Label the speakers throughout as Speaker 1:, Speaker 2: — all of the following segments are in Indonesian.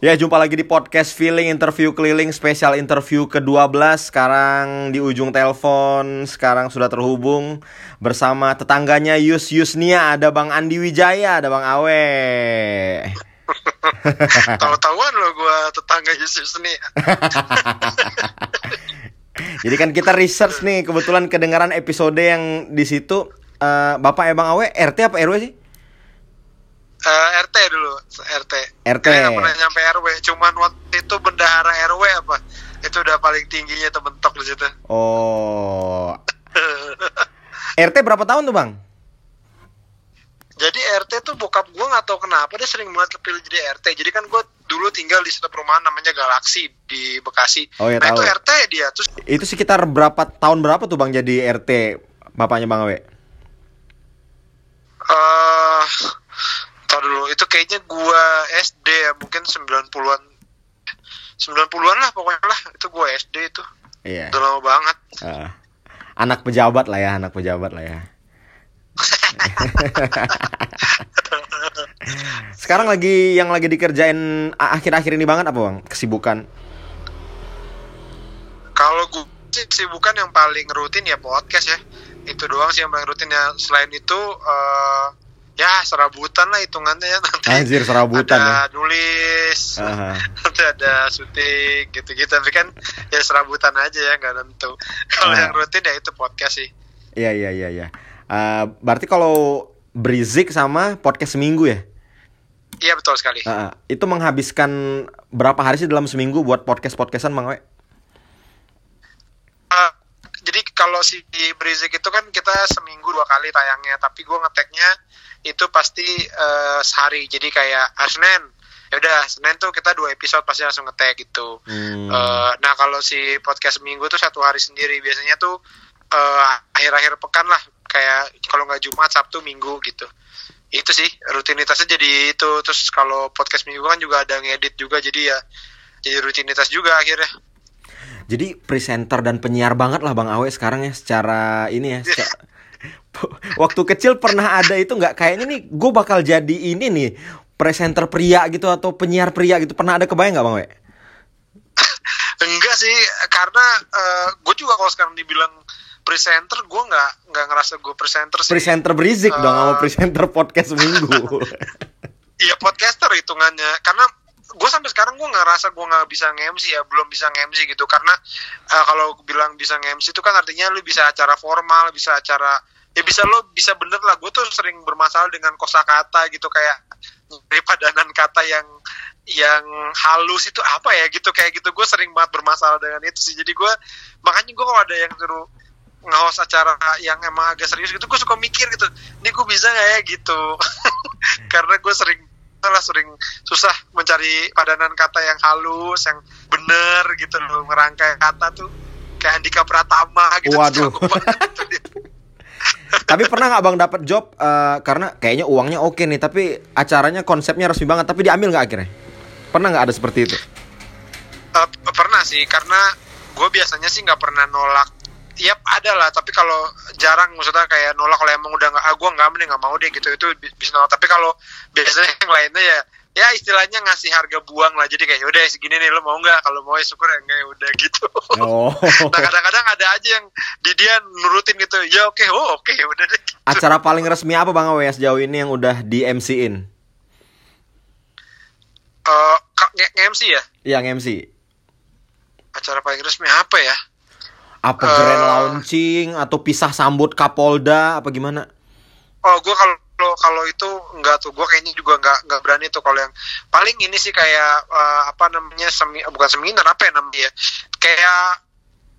Speaker 1: Ya, jumpa lagi di podcast Feeling Interview Keliling Spesial interview ke-12 Sekarang di ujung telepon Sekarang sudah terhubung Bersama tetangganya Yus Yusnia. Ada Bang Andi Wijaya, ada Bang Awe.
Speaker 2: Tahu-tahuan lo gue tetangga Yus Yusnia.
Speaker 1: Jadi kan kita research nih Kebetulan kedengaran episode yang di situ uh, Bapak ya Bang Awe, RT apa RW sih?
Speaker 2: Uh, RT dulu RT
Speaker 1: RT
Speaker 2: nggak pernah nyampe RW cuman waktu itu bendahara RW apa? Itu udah paling tingginya tuh bentok di situ.
Speaker 1: Oh. RT berapa tahun tuh Bang?
Speaker 2: jadi RT tuh bokap gue nggak tahu kenapa dia sering banget kepilih jadi RT jadi kan gue dulu tinggal di satu perumahan namanya Galaksi di Bekasi.
Speaker 1: Oh, iya,
Speaker 2: nah
Speaker 1: tahu.
Speaker 2: itu RT dia terus
Speaker 1: Itu sekitar berapa tahun berapa tuh Bang jadi RT Bapaknya Bang Awe?
Speaker 2: eh itu kayaknya gua SD ya, mungkin 90-an 90-an lah pokoknya lah, itu gua SD itu.
Speaker 1: Iya.
Speaker 2: Udah lama banget.
Speaker 1: Eh, Anak pejabat lah ya, anak pejabat lah ya. Sekarang lagi yang lagi dikerjain akhir-akhir ini banget apa bang? Kesibukan?
Speaker 2: Kalau gua sih kesibukan yang paling rutin ya podcast ya. Itu doang sih yang paling rutin ya. Selain itu, eh ya serabutan lah hitungannya ya nanti
Speaker 1: Anjir serabutan ya.
Speaker 2: Ada nulis,
Speaker 1: Aha.
Speaker 2: nanti ada syuting gitu-gitu Tapi kan ya serabutan aja ya, nggak tentu Kalau
Speaker 1: Ah.
Speaker 2: yang rutin ya itu podcast sih
Speaker 1: Iya iya iya iya. Eh, berarti kalau Brizik sama podcast seminggu ya?
Speaker 2: Iya betul sekali
Speaker 1: Eh, itu menghabiskan berapa hari sih dalam seminggu buat podcast podcastan bang We?
Speaker 2: Uh, jadi kalau si Brizik itu kan kita seminggu dua kali tayangnya, tapi gue ngeteknya itu pasti uh, sehari. Jadi kayak hari Senin, ya udah Senin tuh kita dua episode pasti langsung ngetek gitu.
Speaker 1: Hmm.
Speaker 2: Uh, nah kalau si podcast seminggu tuh satu hari sendiri, biasanya tuh uh, akhir-akhir pekan lah, kayak kalau nggak Jumat, Sabtu, Minggu gitu. Itu sih rutinitasnya jadi itu. Terus kalau podcast minggu kan juga ada ngedit juga, jadi ya jadi rutinitas juga akhirnya.
Speaker 1: Jadi presenter dan penyiar banget lah Bang Awe sekarang ya secara ini ya. secara- Waktu kecil pernah ada itu nggak kayaknya nih gue bakal jadi ini nih presenter pria gitu atau penyiar pria gitu pernah ada kebayang nggak Bang Awe?
Speaker 2: Enggak sih, karena gue juga kalau sekarang dibilang presenter, gue nggak nggak ngerasa gue presenter sih.
Speaker 1: Presenter berisik dong sama
Speaker 2: Eh.
Speaker 1: presenter podcast minggu.
Speaker 2: Iya podcaster hitungannya, karena gue sampai sekarang gue ngerasa gue nggak bisa nge-MC ya, belum bisa nge-MC gitu. Karena eh, kalau bilang bisa nge-MC itu kan artinya lu bisa acara formal, bisa acara ya bisa lo bisa bener lah. Gue tuh sering bermasalah dengan kosakata gitu kayak dari padanan kata yang yang halus itu apa ya gitu kayak gitu. Gue sering banget bermasalah dengan itu sih. Jadi gue makanya gue kalau ada yang suruh nge-host acara yang emang agak serius gitu gue suka mikir gitu ini gue bisa nggak ya? Gitu. Karena gue sering lah sering susah mencari padanan kata yang halus yang bener gitu loh. Ngerangkai kata tuh kayak Andika Pratama gitu.
Speaker 1: Waduh.
Speaker 2: Jago banget tuh dia.
Speaker 1: Tapi pernah nggak Bang dapat job eh, karena kayaknya uangnya oke nih tapi acaranya konsepnya resmi banget tapi diambil nggak akhirnya? Pernah nggak ada seperti itu?
Speaker 2: Eh, pernah sih karena gue biasanya sih nggak pernah nolak Yap ada lah tapi kalau jarang maksudnya kayak nolak kalau emang udah nggak ah gue nggak mending nggak mau deh gitu itu bi- bisa nolak tapi kalau biasanya yang lainnya ya ya istilahnya ngasih harga buang lah jadi kayak udah segini nih lo mau nggak kalau mau ya syukur ya enggak ya udah gitu
Speaker 1: Oh.
Speaker 2: nah kadang-kadang ada aja yang di dia nurutin gitu ya oke oh oke udah deh gitu.
Speaker 1: Acara paling resmi apa Bang Awe sejauh ini yang udah di MC-in?
Speaker 2: Eh, ka- nge- nge-MC ya
Speaker 1: Yang MC.
Speaker 2: acara paling resmi apa ya
Speaker 1: Apa
Speaker 2: Eh.
Speaker 1: grand launching atau pisah sambut Kapolda apa gimana?
Speaker 2: Oh, gue kalau kalau- kalau itu enggak tuh, gue kayaknya juga enggak enggak berani tuh kalau yang paling ini sih kayak eh, apa namanya semi bukan seminar apa ya namanya, kayak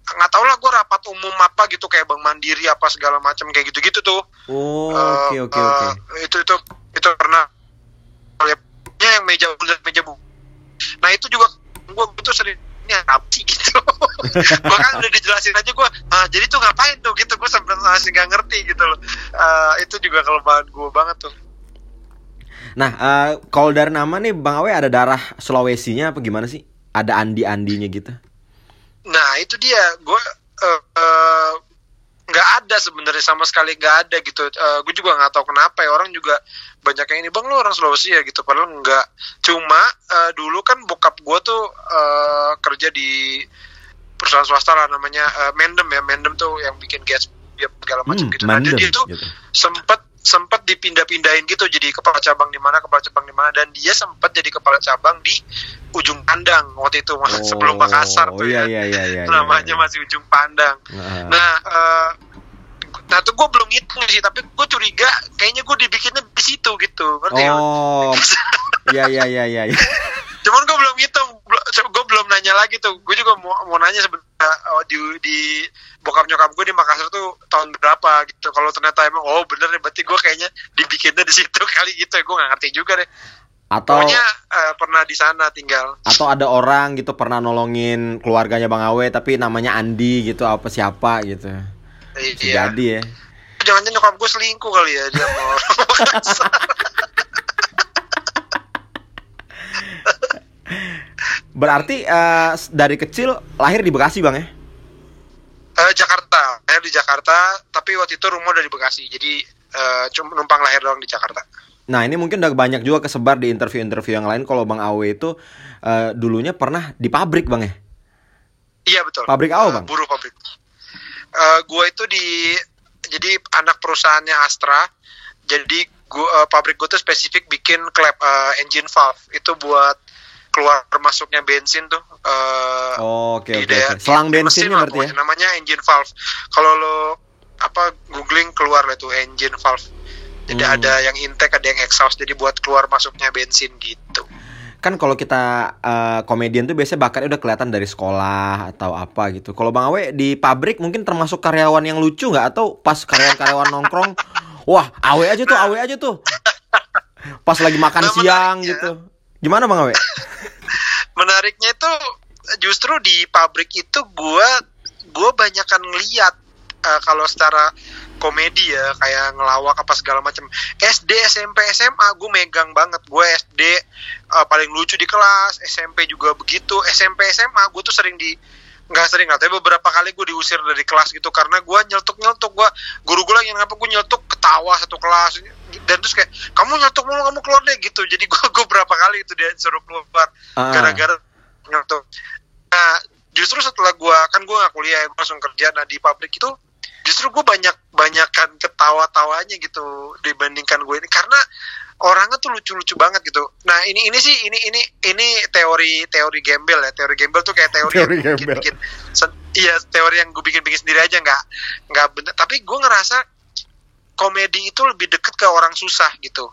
Speaker 2: nggak tau lah gue rapat umum apa gitu kayak bank mandiri apa segala macam kayak gitu-gitu tuh.
Speaker 1: Oh,
Speaker 2: Eh,
Speaker 1: oke oke oke.
Speaker 2: eh, Itu itu itu pernah yang meja bulat meja bu. Nah itu juga gue tuh seringnya apa sih gitu. Bahkan udah dijelasin aja gue, ah, jadi tuh ngapain tuh gitu gue sampai masih nggak ngerti gitu loh. Eh, itu juga kelemahan gue banget tuh.
Speaker 1: Nah, eh, kalau dari nama nih Bang Awe ada darah Sulawesinya apa gimana sih? Ada andi-andinya gitu.
Speaker 2: Nah itu dia gue eh, eh, nggak ada sebenarnya sama sekali nggak ada gitu. gue juga nggak tahu kenapa ya orang juga banyak yang ini bang lo orang Sulawesi ya gitu padahal nggak. Cuma eh, dulu kan bokap gue tuh eh, kerja di perusahaan swasta lah namanya eh, Mendem ya Mendem tuh yang bikin gas ya, segala macam
Speaker 1: Hmm,
Speaker 2: gitu. Nah,
Speaker 1: mandem,
Speaker 2: dia tuh
Speaker 1: gitu.
Speaker 2: sempet sempet dipindah-pindahin gitu jadi kepala cabang di mana kepala cabang di mana dan dia sempat jadi kepala cabang di ujung pandang waktu itu sebelum Makassar
Speaker 1: Oh,
Speaker 2: tuh
Speaker 1: iya,
Speaker 2: ya
Speaker 1: iya, iya, iya,
Speaker 2: namanya
Speaker 1: iya.
Speaker 2: masih ujung pandang.
Speaker 1: Nah,
Speaker 2: nah eh, nah tuh gue belum ngitung sih tapi gue curiga kayaknya gue dibikinnya di situ gitu ngerti
Speaker 1: oh, iya, iya, iya, iya.
Speaker 2: Cuman gue belum ngitung gue belum nanya lagi tuh. Gue juga mau, mau nanya sebenarnya oh, di di bokap nyokap gue di Makassar tuh tahun berapa gitu. Kalau ternyata emang oh bener nih berarti gue kayaknya dibikinnya di situ kali gitu. Ya gue nggak ngerti juga deh.
Speaker 1: Atau
Speaker 2: pokoknya eh, pernah di sana tinggal.
Speaker 1: Atau ada orang gitu pernah nolongin keluarganya Bang Awe tapi namanya Andi gitu apa siapa gitu. Bisa
Speaker 2: iya.
Speaker 1: Jadi ya.
Speaker 2: jangan-jangan nyokap gue selingkuh kali ya dia mau orang Makassar.
Speaker 1: Berarti eh, dari kecil lahir di Bekasi, Bang ya?
Speaker 2: Eh, Jakarta lahir di Jakarta tapi waktu itu rumah udah di Bekasi jadi eh, cuma numpang lahir doang di Jakarta
Speaker 1: Nah, ini mungkin udah banyak juga kesebar di interview-interview yang lain kalau Bang Awe itu eh, dulunya pernah di pabrik, Bang ya?
Speaker 2: Iya betul.
Speaker 1: Pabrik
Speaker 2: Eh,
Speaker 1: Bang?
Speaker 2: buruh pabrik. Eh gue itu di jadi anak perusahaannya Astra. Jadi gua eh, pabrik gue tuh spesifik bikin klep eh, engine valve itu buat keluar masuknya bensin tuh. eh,
Speaker 1: Oh, Oke,
Speaker 2: di
Speaker 1: oke,
Speaker 2: daerah-
Speaker 1: oke. Selang
Speaker 2: di
Speaker 1: bensinnya berarti ya?
Speaker 2: Namanya engine valve. Kalau lo apa googling keluar lah tuh engine valve. Jadi
Speaker 1: Hmm.
Speaker 2: ada yang intake, ada yang exhaust. Jadi buat keluar masuknya bensin gitu.
Speaker 1: Kan kalau kita eh, komedian tuh biasanya bakatnya udah kelihatan dari sekolah atau apa gitu. Kalau Bang Awe di pabrik mungkin termasuk karyawan yang lucu nggak atau pas karyawan-karyawan nongkrong, wah Awe aja tuh, Awe aja tuh. Pas lagi makan
Speaker 2: Nah,
Speaker 1: siang gitu. Gimana Bang Awe?
Speaker 2: Menariknya itu justru di pabrik itu gua gua banyakan ngeliat eh, kalau secara komedi ya kayak ngelawak apa segala macam SD SMP SMA gue megang banget. Gue SD eh, paling lucu di kelas SMP juga begitu. SMP SMA gue tuh sering di nggak sering lah tapi beberapa kali gue diusir dari kelas gitu karena gue nyeletuk nyeletuk gue guru gue lagi ngapa gue nyeletuk ketawa satu kelas. Dan terus kayak kamu nyeletuk mulu kamu keluar deh gitu. Jadi gue gue berapa kali itu dia suruh keluar
Speaker 1: Ah.
Speaker 2: gara-gara nyeletuk. Nah justru setelah gue kan gue nggak kuliah gue langsung kerja. Nah di pabrik itu justru gue banyak banyakan ketawa-tawanya gitu dibandingkan gue ini karena orangnya tuh lucu-lucu banget gitu. Nah ini ini sih ini ini ini teori teori gembel ya teori gembel tuh kayak teori,
Speaker 1: Teori
Speaker 2: yang bikin, sen- iya teori yang gue bikin-bikin sendiri aja nggak nggak bener. Tapi gue ngerasa komedi itu lebih deket ke orang susah gitu.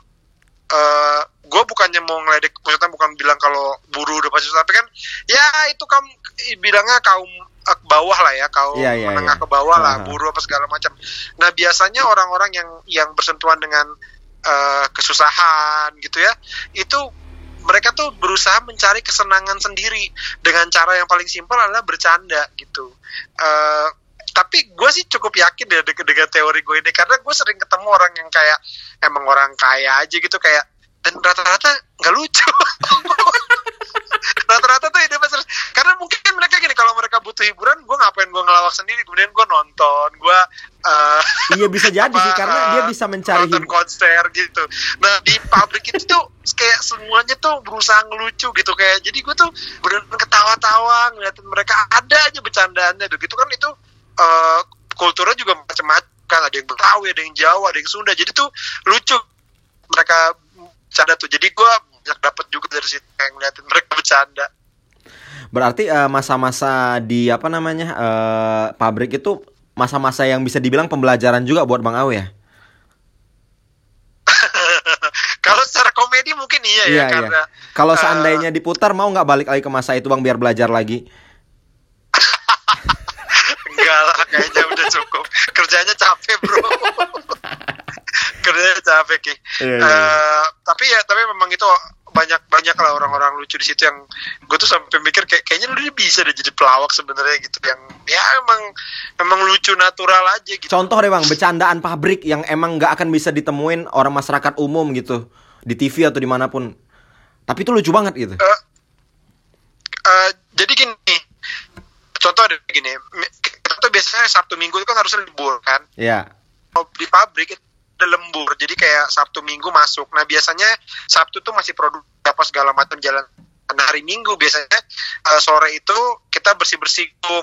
Speaker 2: eh gue bukannya mau ngeledek, maksudnya bukan bilang kalau buruh udah pasti susah, tapi kan ya itu kamu bilangnya kaum eh, bawah lah ya, kaum
Speaker 1: Iya, iya,
Speaker 2: menengah
Speaker 1: iya.
Speaker 2: ke bawah lah,
Speaker 1: Aha.
Speaker 2: buruh apa segala macam. Nah biasanya orang-orang yang yang bersentuhan dengan eh, kesusahan gitu ya, itu mereka tuh berusaha mencari kesenangan sendiri dengan cara yang paling simpel adalah bercanda gitu. Eh, tapi gue sih cukup yakin ya dengan, dengan teori gue ini karena gue sering ketemu orang yang kayak emang orang kaya aja gitu kayak dan rata-rata nggak lucu. rata-rata tuh ide besar karena mungkin mereka gini kalau butuh hiburan gue ngapain gue ngelawak sendiri? Kemudian gue nonton gue eh,
Speaker 1: Iya bisa jadi
Speaker 2: apa,
Speaker 1: sih karena dia bisa mencari
Speaker 2: nonton konser gitu. Nah di pabrik itu tuh kayak semuanya tuh berusaha ngelucu gitu kayak jadi gue tuh bener-bener ketawa-tawa ngeliatin mereka. Ada aja bercandaannya gitu kan itu eh, kulturnya juga macam-macam. Kan ada yang Betawi ada yang Jawa ada yang Sunda. Jadi tuh lucu mereka bercanda tuh. Jadi gue banyak dapat juga dari situ kayak ngeliatin mereka bercanda
Speaker 1: Berarti eh, masa-masa di apa namanya eh, pabrik itu masa-masa yang bisa dibilang pembelajaran juga buat Bang Awe ya.
Speaker 2: kalau secara komedi mungkin iya, ya
Speaker 1: Iya, iya.
Speaker 2: karena
Speaker 1: Kalau
Speaker 2: eh,
Speaker 1: seandainya diputar mau nggak balik lagi ke masa itu Bang biar belajar lagi?
Speaker 2: Enggak lah, kayaknya udah cukup. Kerjanya capek, bro. Kerjanya capek, Ki.
Speaker 1: Iya, iya,
Speaker 2: Eh, tapi ya, tapi memang itu banyak banyak lah orang-orang lucu di situ yang gue tuh sampai mikir kayak kayaknya lu bisa deh jadi pelawak sebenarnya gitu yang ya emang emang lucu natural aja gitu.
Speaker 1: Contoh deh Bang, bercandaan pabrik yang emang nggak akan bisa ditemuin orang masyarakat umum gitu di TV atau di mana pun. Tapi itu lucu banget gitu.
Speaker 2: Eh, eh, jadi gini, contoh ada gini, kita tuh biasanya Sabtu Minggu itu kan harus libur kan.
Speaker 1: Ya.
Speaker 2: Kalau di pabrik itu lembur. Jadi kayak Sabtu Minggu masuk. Nah biasanya Sabtu tuh masih produk apa segala macam jalan. Nah hari Minggu biasanya uh, sore itu kita bersih bersih tuh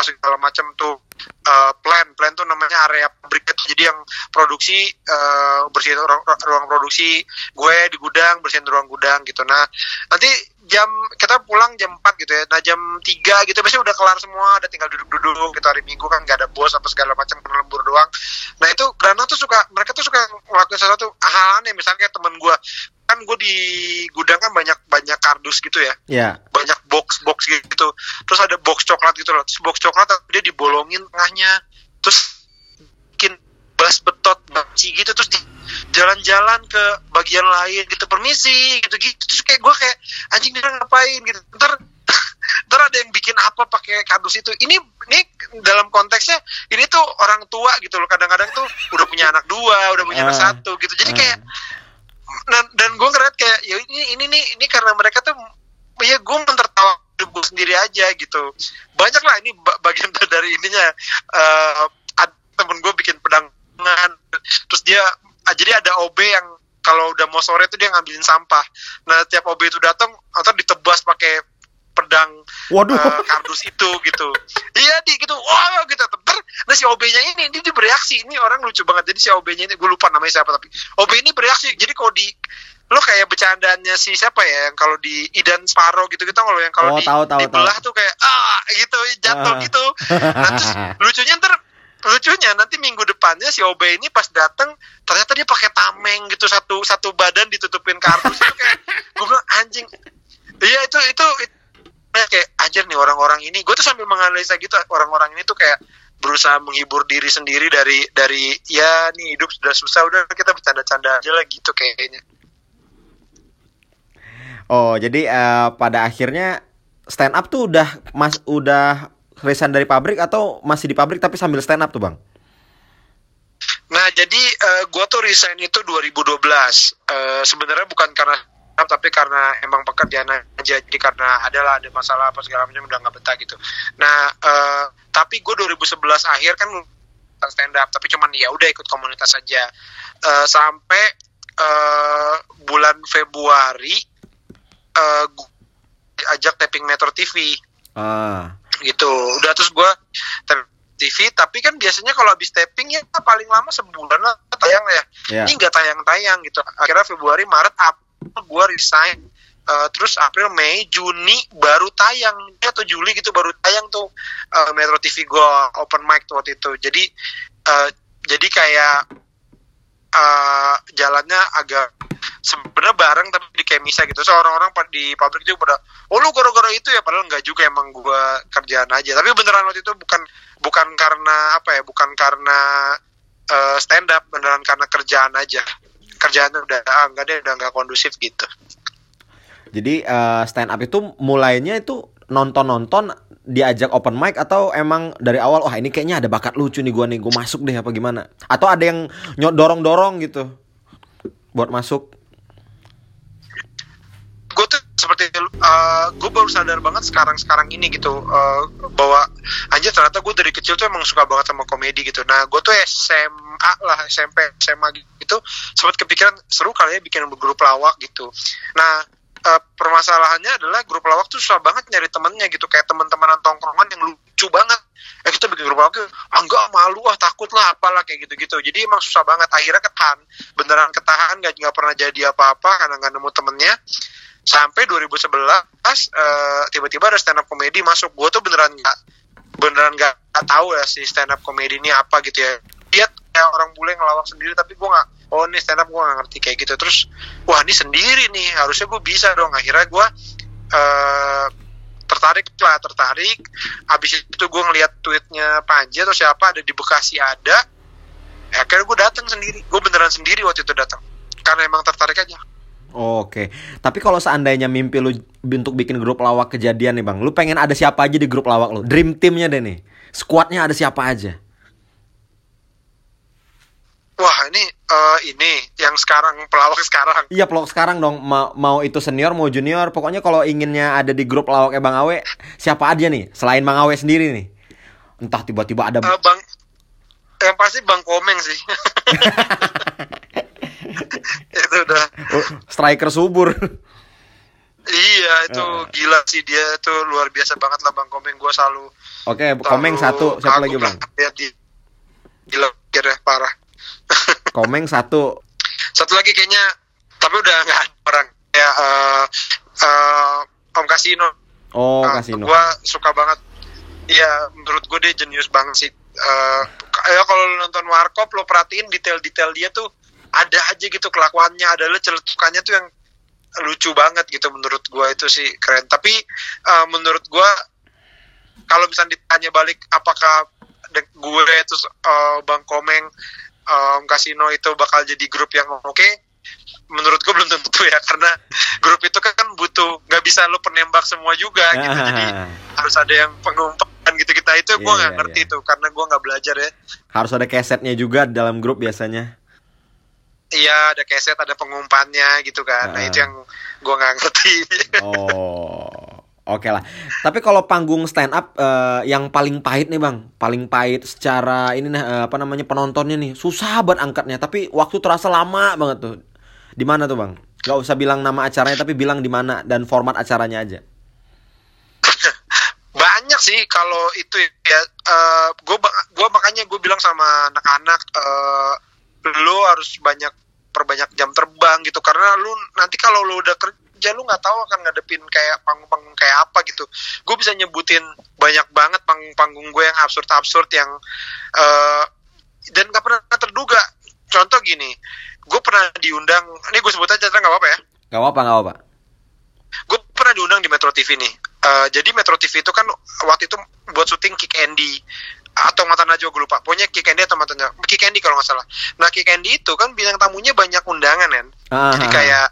Speaker 2: segala macam tuh uh, plan. Plan tuh namanya area pabrik jadi yang produksi uh, bersihin ruang, ruang produksi gue di gudang bersihin ruang gudang gitu. Nah nanti jam kita pulang jam 4 gitu ya. Nah jam 3 gitu biasanya udah kelar semua ada tinggal duduk-duduk gitu hari minggu kan gak ada bos apa segala macam lembur doang. Nah itu karena tuh suka mereka tuh suka ngelakuin sesuatu hal aneh misalnya kayak temen gue kan gue di gudang kan banyak banyak kardus gitu ya.
Speaker 1: Yeah.
Speaker 2: banyak box box gitu. Terus ada box coklat gitu loh. Terus box coklat dia dibolongin tengahnya. Terus bikin bas betot banci gitu terus jalan-jalan ke bagian lain gitu permisi gitu gitu terus kayak gue kayak anjing dia ngapain? Gitu. Ntar ntar ada yang bikin apa pakai kardus itu. Ini ini dalam konteksnya ini tuh orang tua gitu loh. Kadang-kadang tuh udah punya anak dua udah punya uh, anak ah. satu gitu. Jadi kayak uh dan, dan gue ngeliat kayak ya ini ini nih ini karena mereka tuh ya gue mentertawa gue sendiri aja gitu. Banyak lah ini bagian dari ininya. Uh, temen gue bikin pedangan terus dia ah, jadi ada OB yang kalau udah mau sore tuh dia ngambilin sampah. Nah tiap OB itu datang atau ditebas pakai pedang
Speaker 1: Waduh. Uh,
Speaker 2: kardus itu gitu. Iya di gitu. Wow gitu. Ter nah si OB-nya ini ini dia bereaksi. Ini orang lucu banget. Jadi si OB-nya ini gue lupa namanya siapa tapi OB ini bereaksi. Jadi kalau di lo kayak bercandanya si siapa ya yang kalau di Idan Sparo gitu gitu kalau yang kalau
Speaker 1: oh,
Speaker 2: di
Speaker 1: tahu, tahu,
Speaker 2: dibelah
Speaker 1: tahu.
Speaker 2: tuh kayak ah gitu jatuh uh. gitu. Nah, terus lucunya ntar lucunya nanti minggu depannya si OB ini pas dateng ternyata dia pakai tameng gitu satu satu badan ditutupin kardus itu kayak gue bilang anjing. Iya itu itu, itu kayak anjir nih orang-orang ini. Gue tuh sambil menganalisa gitu orang-orang ini tuh kayak berusaha menghibur diri sendiri dari dari ya nih hidup sudah susah udah kita bercanda-canda aja lah gitu kayaknya.
Speaker 1: Oh jadi uh, pada akhirnya stand up tuh udah mas udah resign dari pabrik atau masih di pabrik tapi sambil stand up tuh bang?
Speaker 2: Nah, jadi uh, gue tuh resign itu 2012. Uh, Sebenarnya bukan karena tapi karena emang pekerjaan aja. Jadi karena adalah ada masalah apa segala macam udah nggak betah gitu. Nah uh, tapi gue 2011 akhir kan stand up tapi cuman ya udah ikut komunitas aja. Uh, sampai uh, bulan Februari uh, gue ajak taping Metro TV
Speaker 1: ah.
Speaker 2: Gitu. Udah terus gue TV tapi kan biasanya kalau habis taping ya paling lama sebulan lah tayang ya. Yeah. ini nggak tayang-tayang gitu. Akhirnya Februari Maret April gue resign. Uh, terus April Mei Juni baru tayang. Atau Juli gitu baru tayang tuh uh, Metro TV gue open mic tuh waktu itu. Jadi uh, jadi kayak uh, jalannya agak sebenarnya bareng tapi di kayak misah gitu. So orang-orang di pabrik juga pada oh lu gara-gara itu ya? Padahal nggak juga emang gue kerjaan aja. Tapi beneran waktu itu bukan bukan karena apa ya bukan karena uh, stand up beneran karena kerjaan aja. Kerjaan udah ah, enggak deh udah nggak kondusif gitu.
Speaker 1: Jadi uh, stand up itu mulainya itu nonton-nonton diajak open mic atau emang dari awal wah ini kayaknya ada bakat lucu nih gua nih gua masuk deh apa gimana? Atau ada yang dorong-dorong gitu buat masuk?
Speaker 2: Gue tuh seperti uh, eh, gue baru sadar banget sekarang sekarang ini gitu uh, bahwa aja ternyata gue dari kecil tuh emang suka banget sama komedi gitu. Nah gue tuh SMA lah SMP SMA gitu sempat kepikiran seru kali ya bikin grup lawak gitu. Nah uh, permasalahannya adalah grup lawak tuh susah banget nyari temennya gitu. Kayak teman-temanan tongkrongan yang lucu banget. Eh kita bikin grup lawak ah enggak malu. Ah takut lah apalah kayak gitu-gitu. Jadi emang susah banget. Akhirnya ketahan. Beneran ketahan gak, nggak pernah jadi apa-apa. Karena nggak nemu temennya. Sampai 2011 uh, tiba-tiba ada stand up komedi masuk. Gue tuh beneran nggak beneran nggak tahu ya si stand up komedi ini apa gitu ya. Dia kayak orang bule ngelawak sendiri tapi gue nggak oh ini stand up gue nggak ngerti kayak gitu. Terus wah ini sendiri nih. Harusnya gue bisa dong. Akhirnya gue uh, tertarik lah tertarik. Habis itu gue ngeliat tweetnya Panji atau siapa ada di Bekasi ada. Ya, akhirnya gue datang sendiri. Gue beneran sendiri waktu itu datang karena emang tertarik aja.
Speaker 1: Oke, tapi kalau seandainya mimpi lu untuk bikin grup lawak kejadian nih bang, lu pengen ada siapa aja di grup lawak lu? Dream teamnya deh nih, squadnya ada siapa aja?
Speaker 2: Wah ini uh, ini yang sekarang pelawak sekarang.
Speaker 1: Iya pelawak sekarang dong. Ma mau itu senior mau junior, pokoknya kalau inginnya ada di grup lawaknya Bang Awe, siapa aja nih? Selain Bang Awe sendiri nih. Entah tiba-tiba ada.
Speaker 2: Uh, bang, yang pasti Bang Komeng sih. itu udah
Speaker 1: oh, striker subur
Speaker 2: Iya itu
Speaker 1: Eh.
Speaker 2: gila sih dia tuh luar biasa banget lah bang Komeng gue selalu
Speaker 1: Oke, Komeng
Speaker 2: selalu
Speaker 1: satu, siapa lagi bang?
Speaker 2: lihat dia gila kira parah
Speaker 1: Komeng satu.
Speaker 2: satu lagi kayaknya tapi udah nggak ada orang. Ya eh eh, Om Kasino.
Speaker 1: Oh,
Speaker 2: Nah,
Speaker 1: kasino.
Speaker 2: gue suka banget. Iya menurut gue dia jenius banget sih. Eh, ya kalau nonton Warkop lo perhatiin detail-detail dia tuh ada aja gitu kelakuannya adalah celetukannya tuh yang lucu banget gitu menurut gua itu sih keren. Tapi eh, menurut gua kalau misalnya ditanya balik apakah gue terus eh, Bang Komeng eh, Kasino itu bakal jadi grup yang oke menurut gue belum tentu ya karena grup itu kan butuh nggak bisa lo penembak semua juga gitu. Jadi harus ada yang pengumpulan gitu. Kita itu gue
Speaker 1: Iya,
Speaker 2: nggak
Speaker 1: iya,
Speaker 2: ngerti
Speaker 1: iya.
Speaker 2: tuh karena gue nggak belajar ya.
Speaker 1: Harus ada kesetnya juga dalam grup biasanya.
Speaker 2: iya ada keset ada pengumpannya gitu kan. Nah
Speaker 1: Ah.
Speaker 2: itu yang gue nggak ngerti.
Speaker 1: Oh, oke lah. Tapi kalau panggung stand up eh, yang paling pahit nih bang, paling pahit secara ini nih eh, apa namanya penontonnya nih susah banget angkatnya. Tapi waktu terasa lama banget tuh. Di mana tuh bang? Gak usah bilang nama acaranya, tapi bilang di mana dan format acaranya aja.
Speaker 2: banyak sih kalau itu ya gue gua makanya gue bilang sama anak-anak eh lu harus banyak perbanyak jam terbang gitu karena lu nanti kalau lu udah lu nggak tahu akan ngadepin kayak panggung-panggung kayak apa gitu gue bisa nyebutin banyak banget panggung-panggung gue yang absurd-absurd yang eh dan gak pernah terduga contoh gini gue pernah diundang ini gue sebut aja nggak apa-apa ya
Speaker 1: Gak apa gak apa.
Speaker 2: gue pernah diundang di Metro TV nih. Eh, jadi Metro TV itu kan waktu itu buat syuting Kick Andy atau Mata Najwa gue lupa. Pokoknya Kick Andy atau Mata Najwa. Kick Andy kalau nggak salah. Nah Kick Andy itu kan bintang tamunya banyak undangan kan.
Speaker 1: Ah,
Speaker 2: Jadi
Speaker 1: ah,
Speaker 2: kayak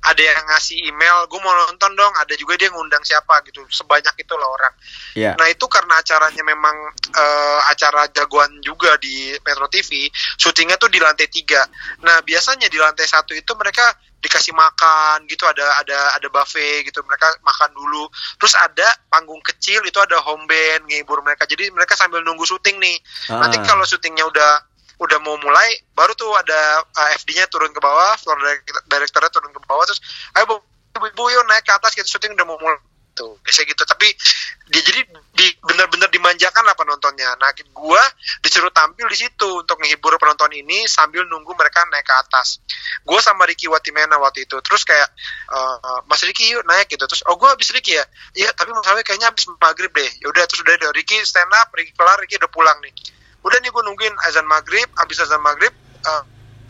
Speaker 2: ada yang ngasih email, gue mau nonton dong. Ada juga dia ngundang siapa gitu. Sebanyak itu lah orang.
Speaker 1: Iya.
Speaker 2: Nah itu karena acaranya memang eh, acara jagoan juga di Metro TV, syutingnya tuh di lantai tiga. Nah biasanya di lantai satu itu mereka dikasih makan gitu, ada ada ada buffet gitu, mereka makan dulu. Terus ada panggung kecil itu ada home band ngehibur mereka. Jadi mereka sambil nunggu syuting nih. Nanti
Speaker 1: Ah.
Speaker 2: kalau syutingnya udah udah mau mulai, baru tuh ada uh, FD-nya turun ke bawah, floor director- directornya turun ke bawah, terus ayo bu, ibu yuk naik ke atas gitu syuting udah mau mulai tuh biasa gitu. Tapi dia jadi di benar-benar dimanjakan lah penontonnya. Nah gua disuruh tampil di situ untuk menghibur penonton ini sambil nunggu mereka naik ke atas. Gua sama Ricky Watimena waktu itu terus kayak eh, Mas Ricky yuk naik gitu. Terus oh gua habis Ricky ya? Iya tapi Mas kayaknya habis maghrib deh. Ya udah terus udah Ricky stand up Ricky kelar Ricky udah pulang nih udah nih gue nungguin azan maghrib habis azan maghrib eh,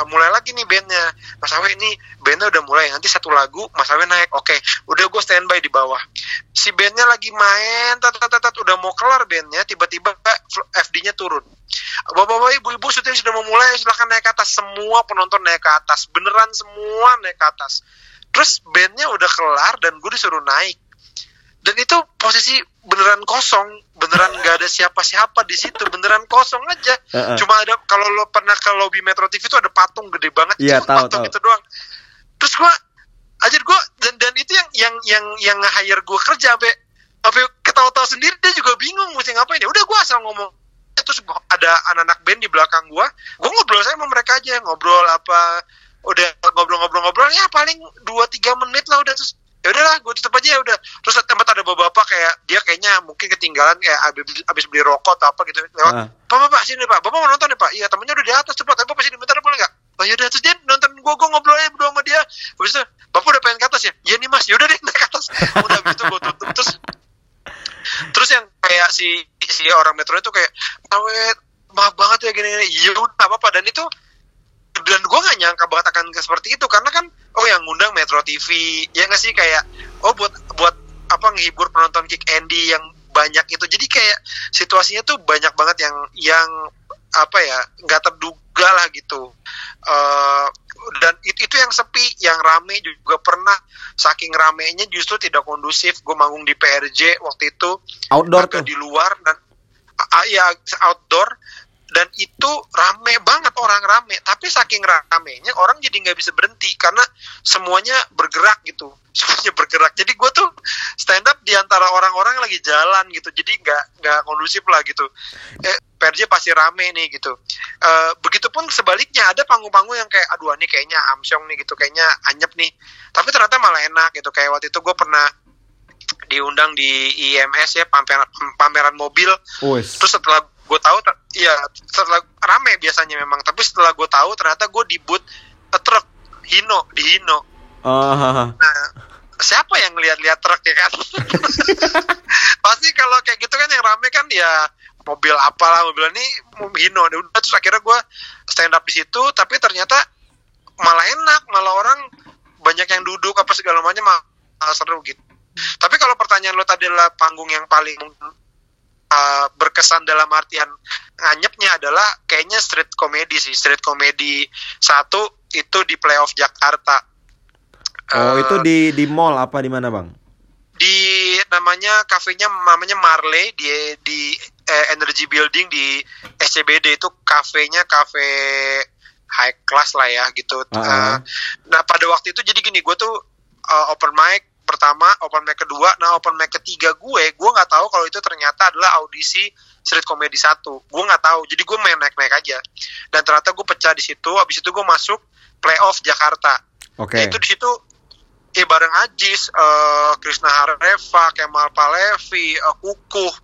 Speaker 2: mulai lagi nih bandnya. Mas Awe ini bandnya udah mulai nanti satu lagu Mas Awe naik. Oke udah gue standby di bawah. Si bandnya lagi main tat, tat, tat, udah mau kelar bandnya tiba-tiba FD-nya turun. Bapak-bapak ibu-ibu syuting sudah mau mulai silahkan naik ke atas. Semua penonton naik ke atas. Beneran semua naik ke atas. Terus bandnya udah kelar dan gue disuruh naik dan itu posisi beneran kosong. Beneran nggak ada siapa-siapa di situ. Beneran kosong aja.
Speaker 1: Heeh.
Speaker 2: cuma ada kalau lo pernah ke lobby Metro TV itu ada patung gede banget. Cuma
Speaker 1: tahu,
Speaker 2: patung
Speaker 1: tahu.
Speaker 2: itu doang. Terus gua aja gua dan dan itu yang yang yang yang hire gua kerja sampai sampai ketawa-tawa sendiri dia juga bingung mesti ngapain ya. Udah gua asal ngomong. Terus gua- ada anak-anak band di belakang gua. Gua ngobrol saya sama mereka aja ngobrol apa udah ngobrol-ngobrol-ngobrol. Ya paling 2-3 menit lah udah terus ya udahlah gue tutup aja ya udah terus tempat ada bapak-bapak kayak dia kayaknya mungkin ketinggalan kayak abis, abis beli rokok atau apa gitu lewat
Speaker 1: Ah.
Speaker 2: Pak, pak, pak, sini pak. Bapak mau nonton ya pak? Iya, temennya udah di atas cepat. Tapi bapak sini bentar boleh nggak? Oh yaudah, terus dia nonton gua, gua ngobrol aja berdua sama dia. Habis itu, bapak udah pengen ke atas ya? Iya nih mas, yaudah deh naik ke atas. Udah gitu gua tutup. Terus, terus yang kayak si si orang metro itu kayak, awet, maaf banget ya gini-gini. Iya udah nggak apa-apa. Dan itu dan gue gak nyangka banget akan seperti itu karena kan oh yang ngundang Metro TV ya nggak sih? Kayak oh buat buat apa menghibur penonton Kick Andy yang banyak itu. Jadi kayak situasinya tuh banyak banget yang yang apa ya nggak terduga lah gitu. Eh, dan itu itu yang sepi yang rame juga pernah. Saking ramenya justru tidak kondusif. Gue manggung di PRJ waktu itu.
Speaker 1: Outdoor tuh.
Speaker 2: di luar dan ah, ya outdoor dan itu rame banget orang rame. Tapi saking ramenya orang jadi nggak bisa berhenti karena semuanya bergerak gitu. Semuanya bergerak. Jadi gue tuh stand up di antara orang-orang lagi jalan gitu. Jadi nggak nggak kondusif lah gitu. Eh PRJ pasti rame nih gitu. Eh, begitupun sebaliknya ada panggung-panggung yang kayak aduh ini kayaknya amsyong nih gitu kayaknya anyep nih. Tapi ternyata malah enak gitu. Kayak waktu itu gue pernah diundang di IMS ya pameran pameran mobil.
Speaker 1: Wes.
Speaker 2: terus setelah gue tahu iya setelah rame biasanya memang tapi setelah gue tahu ternyata gue di boot truk Hino di Hino.
Speaker 1: Ah,
Speaker 2: nah siapa yang lihat-lihat truk ya kan? Pasti kalau kayak gitu kan yang rame kan ya mobil apalah mobil ini Hino. Udah terus akhirnya gue stand up di situ tapi ternyata malah enak malah orang banyak yang duduk apa segala macam malah seru gitu. Tapi kalau pertanyaan lo tadi adalah panggung yang paling uh, berkesan dalam artian nganyepnya adalah kayaknya street comedy sih street comedy satu itu di playoff Jakarta
Speaker 1: oh
Speaker 2: Eh,
Speaker 1: itu di di mall apa di mana bang?
Speaker 2: di namanya kafenya namanya Marley di di eh, Energy Building di SCBD itu kafenya kafe high class lah ya gitu.
Speaker 1: Ah,
Speaker 2: Eh,
Speaker 1: ah.
Speaker 2: nah pada waktu itu jadi gini gue tuh eh, open mic pertama, open mic kedua, nah open mic ketiga gue, gue nggak tahu kalau itu ternyata adalah audisi street comedy satu. Gue nggak tahu, jadi gue main naik-naik aja. Dan ternyata gue pecah di situ. Abis itu gue masuk playoff Jakarta.
Speaker 1: Oke.
Speaker 2: Itu di situ ya bareng Ajis, eh, Krisna Hareva, Kemal Palevi, eh, Kukuh,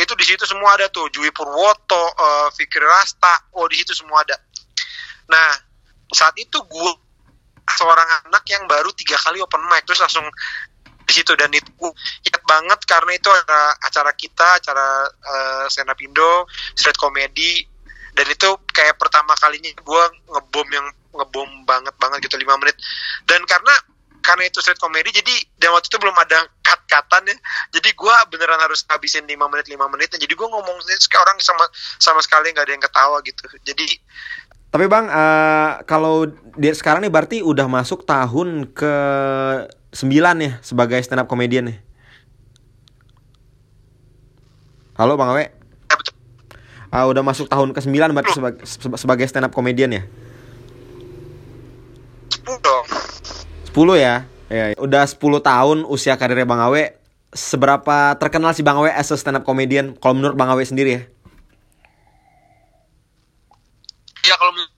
Speaker 2: itu di situ semua ada tuh, Jui Purwoto, eh, Fikri Rasta, oh di situ semua ada. Nah saat itu gue seorang anak yang baru tiga kali open mic terus langsung di situ. Dan itu ingat banget karena itu ada acara kita, acara eh, stand up Indo, street comedy. Dan itu kayak pertama kalinya gue ngebom yang ngebom banget banget gitu lima menit. Dan karena karena itu street comedy jadi dan waktu itu belum ada cut cutan ya. Jadi gue beneran harus habisin 5 menit 5 menit. Jadi gue ngomong sendiri orang sama sama sekali nggak ada yang ketawa gitu. Jadi
Speaker 1: Tapi bang, eh, kalau dia sekarang nih berarti udah masuk tahun ke 9 ya sebagai stand up comedian ya. Halo bang Awe,
Speaker 2: ya
Speaker 1: Ah, udah masuk tahun ke 9 berarti sebagai, sebagai stand up comedian ya.
Speaker 2: 10 dong
Speaker 1: 10 ya. Ya, udah 10 tahun usia karirnya Bang Awe. Seberapa terkenal sih Bang Awe as a stand up comedian kalau menurut Bang Awe sendiri ya?
Speaker 2: Ya kalau men-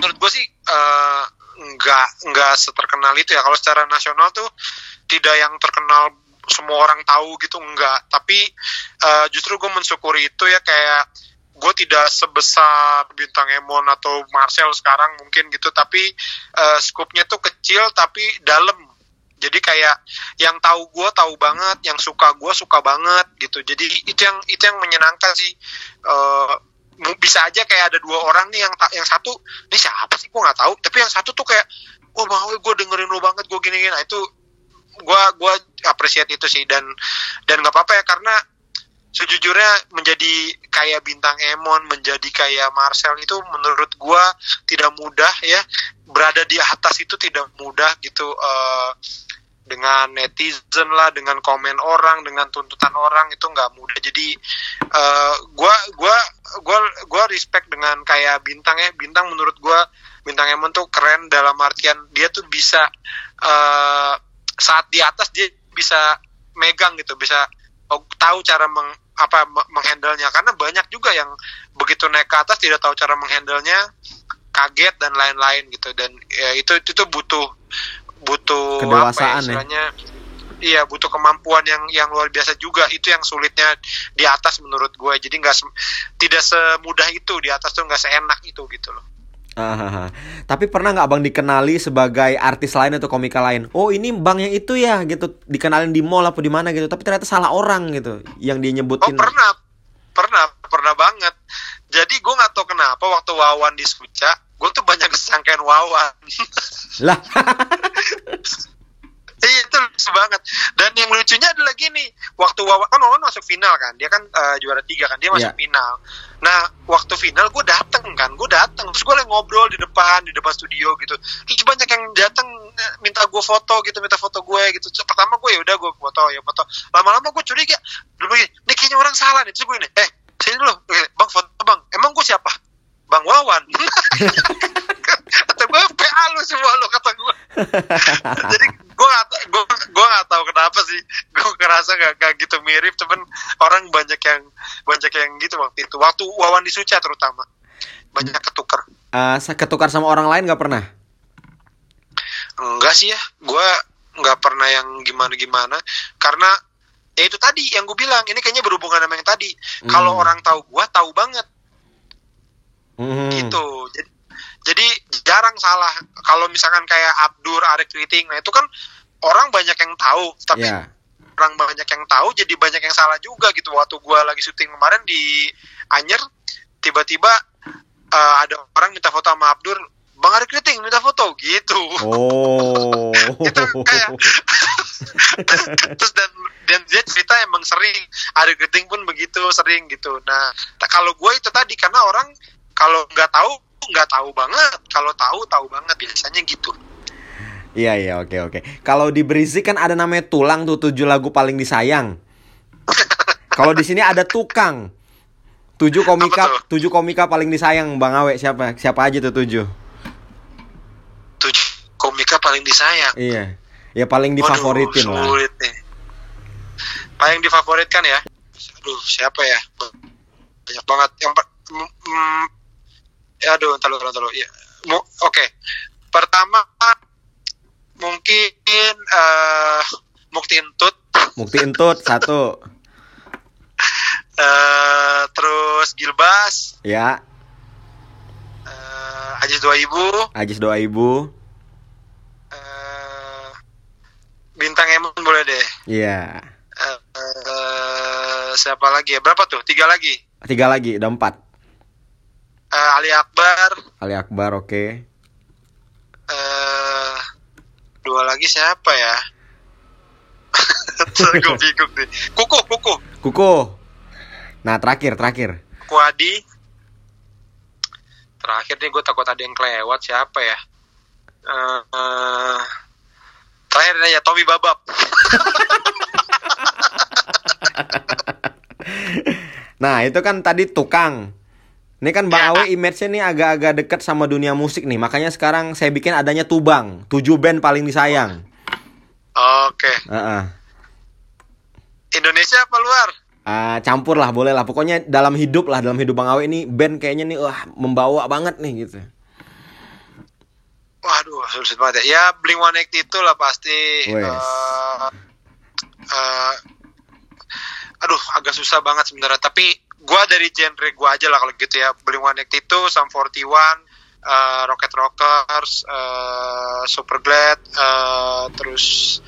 Speaker 2: menurut gue sih eh, nggak nggak seterkenal itu ya. Kalau secara nasional tuh tidak yang terkenal semua orang tahu gitu enggak tapi eh, justru gue mensyukuri itu ya kayak gue tidak sebesar bintang Emon atau Marcel sekarang mungkin gitu. Tapi eh, skupnya tuh kecil tapi dalam. Jadi kayak yang tahu gue tahu banget yang suka gue suka banget gitu. Jadi itu yang itu yang menyenangkan sih. Mu- bisa aja kayak ada dua orang nih yang ta- yang satu ini siapa sih? Gue nggak tahu. Tapi yang satu tuh kayak oh mau gue dengerin lo banget gue gini gini nah itu gue gue appreciate itu sih dan dan nggak apa-apa ya karena sejujurnya menjadi kayak bintang Emon menjadi kayak Marcel itu menurut gue tidak mudah ya. Berada di atas itu tidak mudah gitu eh, dengan netizen lah dengan komen orang dengan tuntutan orang itu nggak mudah. Jadi eh, gua gua gua gua respect dengan kayak bintang ya. Bintang menurut gua bintang Emon tuh keren dalam artian dia tuh bisa eh, saat di atas dia bisa megang gitu bisa oh, tahu cara meng apa me- menghandlenya. Karena banyak juga yang begitu naik ke atas tidak tahu cara menghandlenya kaget dan lain-lain gitu. Dan ya, itu itu tuh butuh butuh
Speaker 1: Kedewasaan
Speaker 2: apa ya,
Speaker 1: ya.
Speaker 2: iya butuh kemampuan yang yang luar biasa juga. Itu yang sulitnya di atas menurut gue jadi nggak se- tidak semudah itu. Di atas tuh nggak seenak itu gitu loh.
Speaker 1: Ah, tapi pernah nggak bang dikenali sebagai artis lain atau komika lain? Oh ini bang yang itu ya gitu. Dikenalin di mall apa di mana gitu. Tapi ternyata salah orang gitu yang dia
Speaker 2: oh
Speaker 1: nyebutin.
Speaker 2: pernah. Pernah. Pernah banget. Jadi gue nggak tahu kenapa waktu Wawan di Suca gue tuh banyak kesangkain Wawan
Speaker 1: Lah,
Speaker 2: Iya itu lucu banget. Dan yang lucunya adalah gini, waktu Wawan kan Wawan masuk final kan, dia kan eh, juara tiga kan, dia masuk
Speaker 1: Iya.
Speaker 2: final. Nah waktu final gue dateng kan, gue dateng, terus gue lagi ngobrol di depan, di depan studio gitu. Terus banyak yang dateng eh, minta gue foto gitu, minta foto gue gitu. Terus Pertama gue ya udah gue foto, ya foto. Lama-lama gue curiga, dulu ini kayaknya orang salah nih. Terus gue ini, eh sini dulu, bang foto bang, emang gue siapa? Bang Wawan. kata gue PA lu semua lu kata gue jadi gue gak gue gue gak tahu kenapa apa sih. Gue ngerasa gak, gak gitu mirip cuman orang banyak yang banyak yang gitu waktu itu. Waktu Wawan di Suca terutama. Banyak ketukar
Speaker 1: uh, ketukar sama orang lain nggak pernah?
Speaker 2: Enggak sih ya. Gue nggak pernah yang gimana gimana karena ya itu tadi yang gue bilang ini kayaknya berhubungan sama yang tadi.
Speaker 1: Hmm.
Speaker 2: kalau orang tahu gue tahu banget
Speaker 1: Hmm.
Speaker 2: gitu. Jadi, jadi jarang salah. Kalau misalkan kayak Abdur Arek Kriting nah itu kan orang banyak yang tahu tapi
Speaker 1: ya.
Speaker 2: orang banyak yang tahu jadi banyak yang salah juga gitu. Waktu gua lagi syuting kemarin di Anyer tiba-tiba eh, ada orang minta foto sama Abdur Bang Arek Kriting minta foto? Gitu.
Speaker 1: Oh.
Speaker 2: Itu kayak terus dan dan dia cerita emang sering ada Kriting pun begitu sering gitu. Nah ta- kalau gue itu tadi karena orang kalau nggak tahu nggak tahu banget kalau tahu tahu banget biasanya gitu
Speaker 1: Iya iya oke oke. Kalau di Berisik kan ada namanya tulang tuh tujuh lagu paling disayang. Kalau di sini ada tukang. Tujuh komika tujuh komika paling disayang Bang Awe siapa siapa aja tuh tujuh?
Speaker 2: tujuh komika paling disayang
Speaker 1: Iya. Ya paling difavoritin
Speaker 2: Waduh,
Speaker 1: lah.
Speaker 2: nih. paling difavoritkan ya aduh siapa ya banyak banget yang mm, aduh entar lu entar lu. ya oke pertama mungkin eh Mukti Entut
Speaker 1: Mukti Entut satu.
Speaker 2: eh terus Gilbas
Speaker 1: Ya,
Speaker 2: eh Ajis 2000
Speaker 1: Ajis doa ibu.
Speaker 2: eh Bintang Emon boleh deh
Speaker 1: Iya.
Speaker 2: Eh, eh, siapa lagi ya berapa tuh tiga lagi
Speaker 1: Tiga lagi, udah empat.
Speaker 2: Eh, Ali Akbar
Speaker 1: Ali Akbar oke.
Speaker 2: eh dua lagi siapa ya? gue bingung nih. Kuku, kuku,
Speaker 1: Kuku. Nah, terakhir, terakhir.
Speaker 2: Kuadi. Terakhir nih gue takut ada yang kelewat siapa ya? Eh, eh, terakhir nih ya Tommy Babab.
Speaker 1: Nah, itu kan tadi tukang. Ini kan Bang
Speaker 2: Ya.
Speaker 1: Awe image-nya nih agak-agak dekat sama dunia musik nih. Makanya sekarang saya bikin adanya Tubang. Tujuh band paling disayang.
Speaker 2: Oke.
Speaker 1: Heeh.
Speaker 2: Indonesia apa luar?
Speaker 1: Ah, campur lah, boleh lah. Pokoknya dalam hidup lah, dalam hidup Bang Awe ini band kayaknya nih wah membawa banget nih gitu.
Speaker 2: Waduh, sulit banget ya. Ya, Blink One itu lah pasti.
Speaker 1: Wes.
Speaker 2: Eh, eh, aduh, agak susah banget sebenarnya. Tapi gua dari genre gua aja lah kalau gitu ya. Blink One itu, Sum 41, eh, Rocket Rockers, eh, Superglad, eh, terus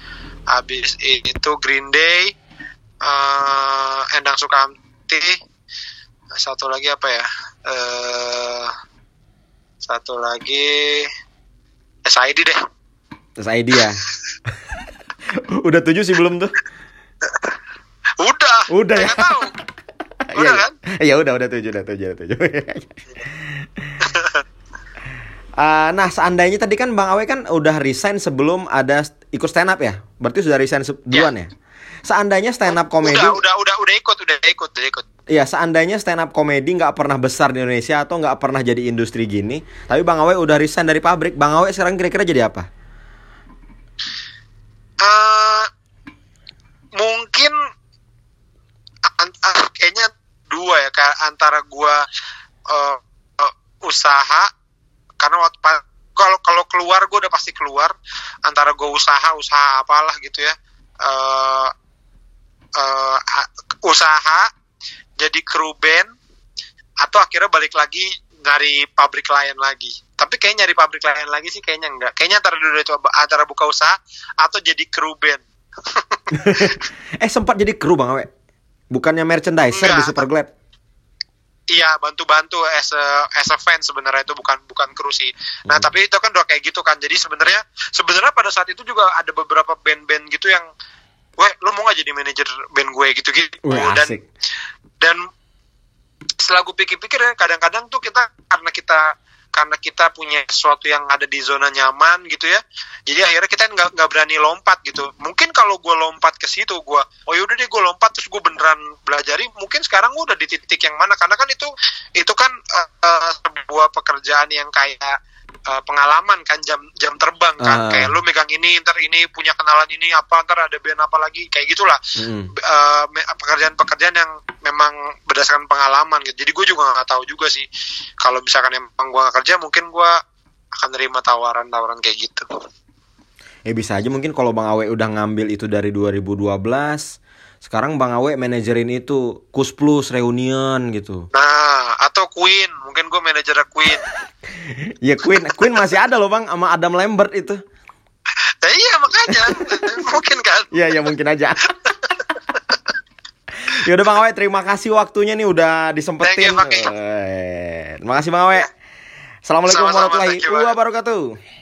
Speaker 2: habis itu Green Day, eh, Endang Sukamti, satu lagi apa ya? Eh, satu lagi SID deh.
Speaker 1: Terus ID ya. Udah tujuh sih belum tuh.
Speaker 2: Udah.
Speaker 1: Udah ya.
Speaker 2: Tahu. Udah
Speaker 1: Iya,
Speaker 2: kan?
Speaker 1: Iya udah udah tujuh udah tujuh udah tujuh. Ah, nah seandainya tadi kan Bang Awe kan udah resign sebelum ada ikut stand up ya, berarti sudah resign se- duluan ya. Seandainya stand up komedi,
Speaker 2: Udah, udah, udah, udah ikut, udah ikut, udah ikut.
Speaker 1: Iya, seandainya stand up komedi nggak pernah besar di Indonesia atau nggak pernah jadi industri gini, tapi Bang Awe udah resign dari pabrik, Bang Awe sekarang kira-kira jadi apa?
Speaker 2: Eh, mungkin kayaknya ya, antara gua eh, eh, usaha karena waktu kalau kalau keluar gue udah pasti keluar antara gue usaha usaha apalah gitu ya eh eh, a- usaha jadi kru band atau akhirnya balik lagi nyari pabrik lain lagi tapi kayaknya nyari pabrik lain lagi sih kayaknya enggak kayaknya antara dua itu antara buka usaha atau jadi kru band
Speaker 1: eh sempat jadi kru Bang Awe. Bukannya merchandiser
Speaker 2: Enggak.
Speaker 1: di Superglad.
Speaker 2: Iya bantu-bantu as a as a fan sebenarnya itu bukan bukan kru sih. Nah
Speaker 1: Hmm.
Speaker 2: tapi itu kan udah kayak gitu kan. Jadi sebenarnya sebenarnya pada saat itu juga ada beberapa band-band gitu yang, weh lu mau gak jadi manajer band gue gitu gitu.
Speaker 1: Wih,
Speaker 2: dan
Speaker 1: asik.
Speaker 2: dan setelah gue pikir-pikir ya kadang-kadang tuh kita karena kita karena kita punya sesuatu yang ada di zona nyaman gitu ya. Jadi akhirnya kita nggak nggak berani lompat gitu. Mungkin kalau gue lompat ke situ gue oh yaudah deh gue lompat terus gue beneran belajari mungkin sekarang gue udah di titik yang mana. Karena kan itu itu kan eh, eh, sebuah pekerjaan yang kayak uh, pengalaman kan jam jam terbang kan.
Speaker 1: Ah.
Speaker 2: kayak lu megang ini ntar ini punya kenalan ini apa ntar ada band apa lagi kayak gitulah.
Speaker 1: Mm.
Speaker 2: Uh, pekerjaan-pekerjaan yang memang berdasarkan pengalaman gitu. Jadi gue juga nggak tahu juga sih. Kalau misalkan emang gue nggak kerja mungkin gue akan terima tawaran-tawaran kayak gitu.
Speaker 1: Eh bisa aja mungkin kalau Bang Awe udah ngambil itu dari 2012 Sekarang Bang Awe manajerin itu Kus Plus Reunion gitu.
Speaker 2: Nah atau Queen. Mungkin gue manajer Queen.
Speaker 1: Ya Queen. Queen masih ada loh Bang sama Adam Lambert itu.
Speaker 2: Ya iya makanya. Mungkin kan?
Speaker 1: Iya ya mungkin aja. Ya udah Bang Awe terima kasih waktunya nih udah disempetin.
Speaker 2: Thank you,
Speaker 1: Terima kasih Bang Awe. Assalamualaikum
Speaker 2: Sama-sama,
Speaker 1: warahmatullahi wabarakatuh